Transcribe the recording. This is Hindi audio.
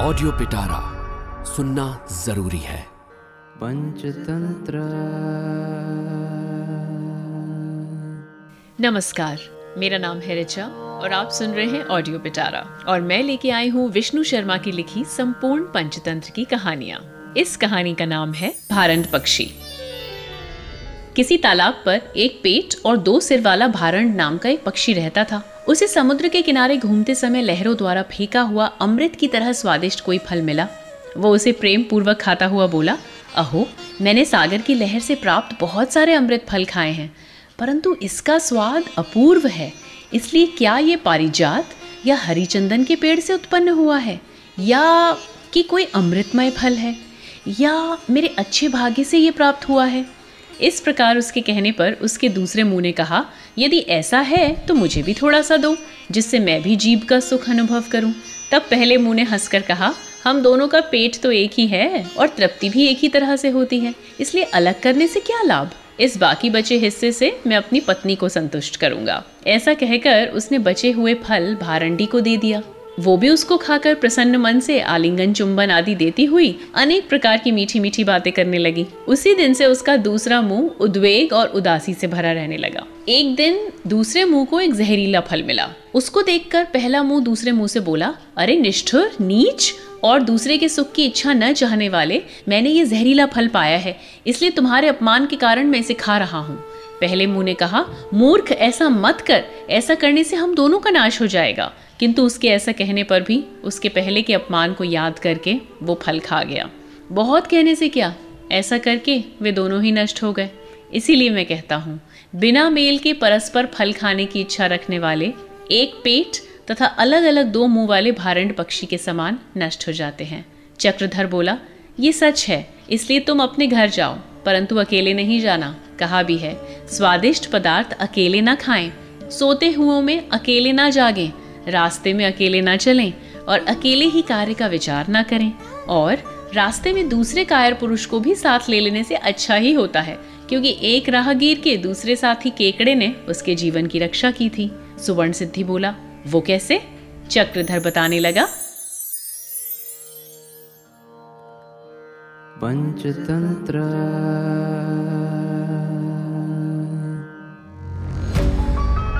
ऑडियो पिटारा सुनना ज़रूरी है। पंचतंत्र। नमस्कार मेरा नाम है रिचा और आप सुन रहे हैं ऑडियो पिटारा और मैं लेके आई हूँ विष्णु शर्मा की लिखी संपूर्ण पंचतंत्र की कहानियाँ। इस कहानी का नाम है भारंड पक्षी। किसी तालाब पर एक पेट और दो सिर वाला भारंड नाम का एक पक्षी रहता था। उसे समुद्र के किनारे घूमते समय लहरों द्वारा फेंका हुआ अमृत की तरह स्वादिष्ट कोई फल मिला। वो उसे प्रेम पूर्वक खाता हुआ बोला, अहो, मैंने सागर की लहर से प्राप्त बहुत सारे अमृत फल खाए हैं, परंतु इसका स्वाद अपूर्व है। इसलिए क्या ये पारिजात या हरिचंदन के पेड़ से उत्पन्न हुआ है? या कि कोई अमृतमय फल है? या मेरे अच्छे भाग्य से ये प्राप्त हुआ है? इस प्रकार उसके कहने पर उसके दूसरे मुँह ने कहा यदि ऐसा है तो मुझे भी थोड़ा सा दो, जिससे मैं भी जीव का सुख अनुभव करूँ। तब पहले मुँह ने हंसकर कहा, हम दोनों का पेट तो एक ही है और तृप्ति भी एक ही तरह से होती है, इसलिए अलग करने से क्या लाभ? इस बाकी बचे हिस्से से मैं अपनी पत्नी को संतुष्ट करूँगा। ऐसा कहकर उसने बचे हुए फल भारंडी को दे दिया। वो भी उसको खाकर प्रसन्न मन से आलिंगन, चुंबन आदि देती हुई अनेक प्रकार की मीठी मीठी बातें करने लगी। उसी दिन से उसका दूसरा मुँह उद्वेग और उदासी से भरा रहने लगा। एक दिन दूसरे मुँह को एक जहरीला फल मिला। उसको देखकर पहला मुँह दूसरे मुँह से बोला, अरे निष्ठुर, नीच और दूसरे के सुख की इच्छा न चाहने वाले, मैंने ये जहरीला फल पाया है, इसलिए तुम्हारे अपमान के कारण मैं इसे खा रहा हूँ। पहले मुँह ने कहा, मूर्ख, ऐसा मत कर। ऐसा करने से हम दोनों का नाश हो जाएगा। किंतु उसके ऐसा कहने पर भी उसके पहले के अपमान को याद करके वो फल खा गया। बहुत कहने से क्या? ऐसा करके वे दोनों ही नष्ट हो गए। इसीलिए मैं कहता हूँ, बिना मेल के परस्पर फल खाने की इच्छा रखने वाले एक पेट तथा अलग अलग दो मुँह वाले भारंड पक्षी के समान नष्ट हो जाते हैं। चक्रधर बोला, ये सच है, इसलिए तुम अपने घर जाओ, परंतु अकेले नहीं जाना। कहा भी है, स्वादिष्ट पदार्थ अकेले ना खाएँ, सोते हुओं में अकेले ना जागें, रास्ते में अकेले ना चलें और अकेले ही कार्य का विचार ना करें। और रास्ते में दूसरे कायर पुरुष को भी साथ ले लेने से अच्छा ही होता है, क्योंकि एक राहगीर के दूसरे साथी केकड़े ने उसके जीवन की रक्षा की थी। सुवर्ण सिद्धि बोला, वो कैसे? चक्रधर बताने लगा, पंचतंत्र।